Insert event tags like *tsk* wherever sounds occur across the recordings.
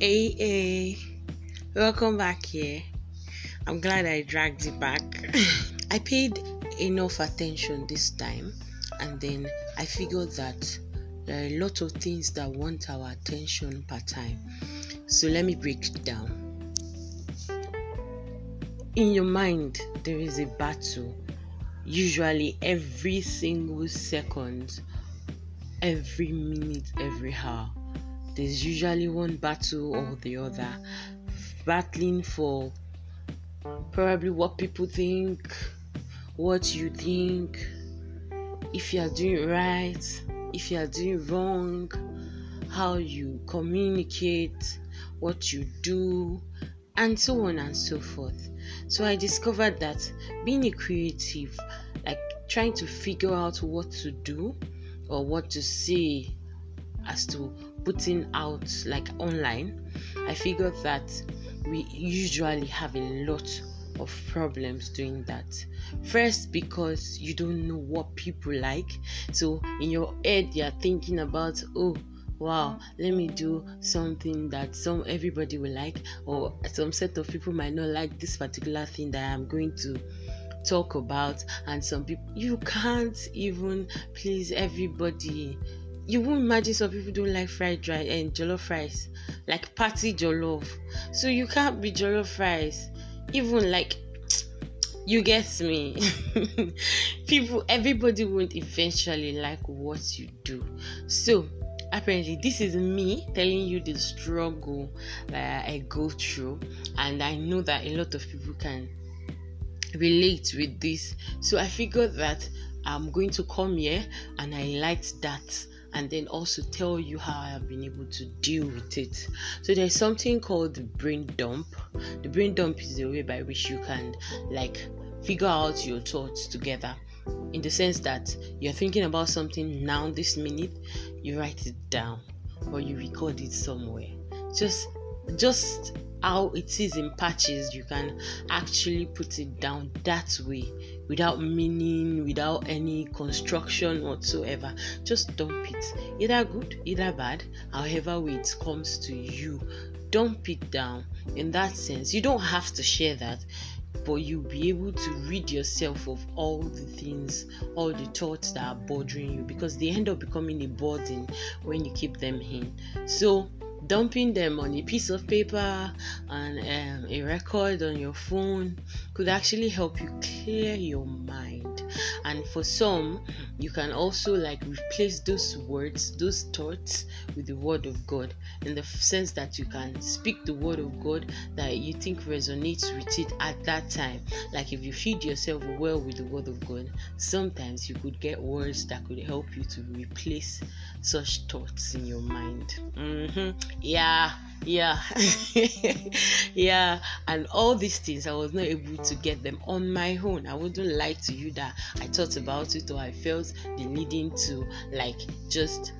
Hey, hey, welcome back here. I'm glad I dragged it back. *laughs* I paid enough attention this time, and then I figured that there are a lot of things that want our attention per time. So let me break it down. In your mind, there is a battle, usually every single second, every minute, every hour there's usually one battle or the other, battling for probably what people think, what you think, if you are doing right, if you are doing wrong, how you communicate, what you do, and so on and so forth. So I discovered that being a creative, like trying to figure out what to do or what to say as to putting out like online, I figured that we usually have a lot of problems doing that. First, because you don't know what people like, so in your head you're thinking about, oh, wow, let me do something that some everybody will like, or some set of people might not like this particular thing that I'm going to talk about, and some people you can't even please everybody you won't imagine some people don't like fried rice and jollof rice, like party jollof. So you can't be jollof rice. Even like *tsk* you get me. *laughs* people, everybody won't eventually like what you do. So apparently this is me telling you the struggle that I go through, and I know that a lot of people can relate with this. So I figured that I'm going to come here and I liked that and then also tell you how I have been able to deal with it. So there's something called the brain dump. The brain dump is the way by which you can like figure out your thoughts together in the sense that you're thinking about something now this minute, you write it down or you record it somewhere. Just just how it is in patches, you can actually put it down that way without meaning, without any construction whatsoever. Just dump it, either good, either bad, however way it comes to you. Dump it down in that sense. You don't have to share that, but you'll be able to rid yourself of all the things, all the thoughts that are bothering you because they end up becoming a burden when you keep them in. So, dumping them on a piece of paper and um, a record on your phone could actually help you clear your mind and for some you can also like replace those words those thoughts with the word of god. In the sense that you can speak the word of god that you think resonates with it at that time. Like if you feed yourself well with the word of god sometimes you could get words that could help you to replace such thoughts in your mind. Mm-hmm. yeah yeah. *laughs* Yeah and all these things i was not able to get them on my own. I wouldn't lie to you that i thought about it or i felt the needing to like just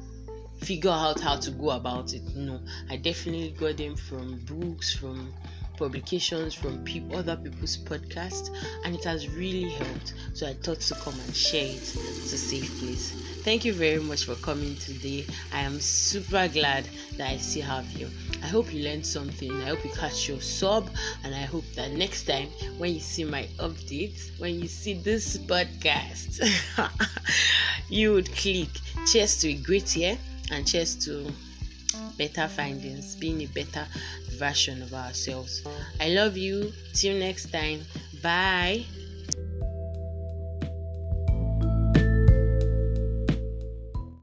figure out how to go about it no i definitely got them from books from publications from people, other people's podcasts, and it has really helped. So I thought to come and share it to safe place. Thank you very much for coming today. I am super glad that I still have you. I hope you learned something. I hope you catch your sub, and I hope that next time when you see my updates, when you see this podcast, *laughs* you would click. Cheers to a great year and cheers to better findings, being a better version of ourselves. I love you. Till next time. Bye.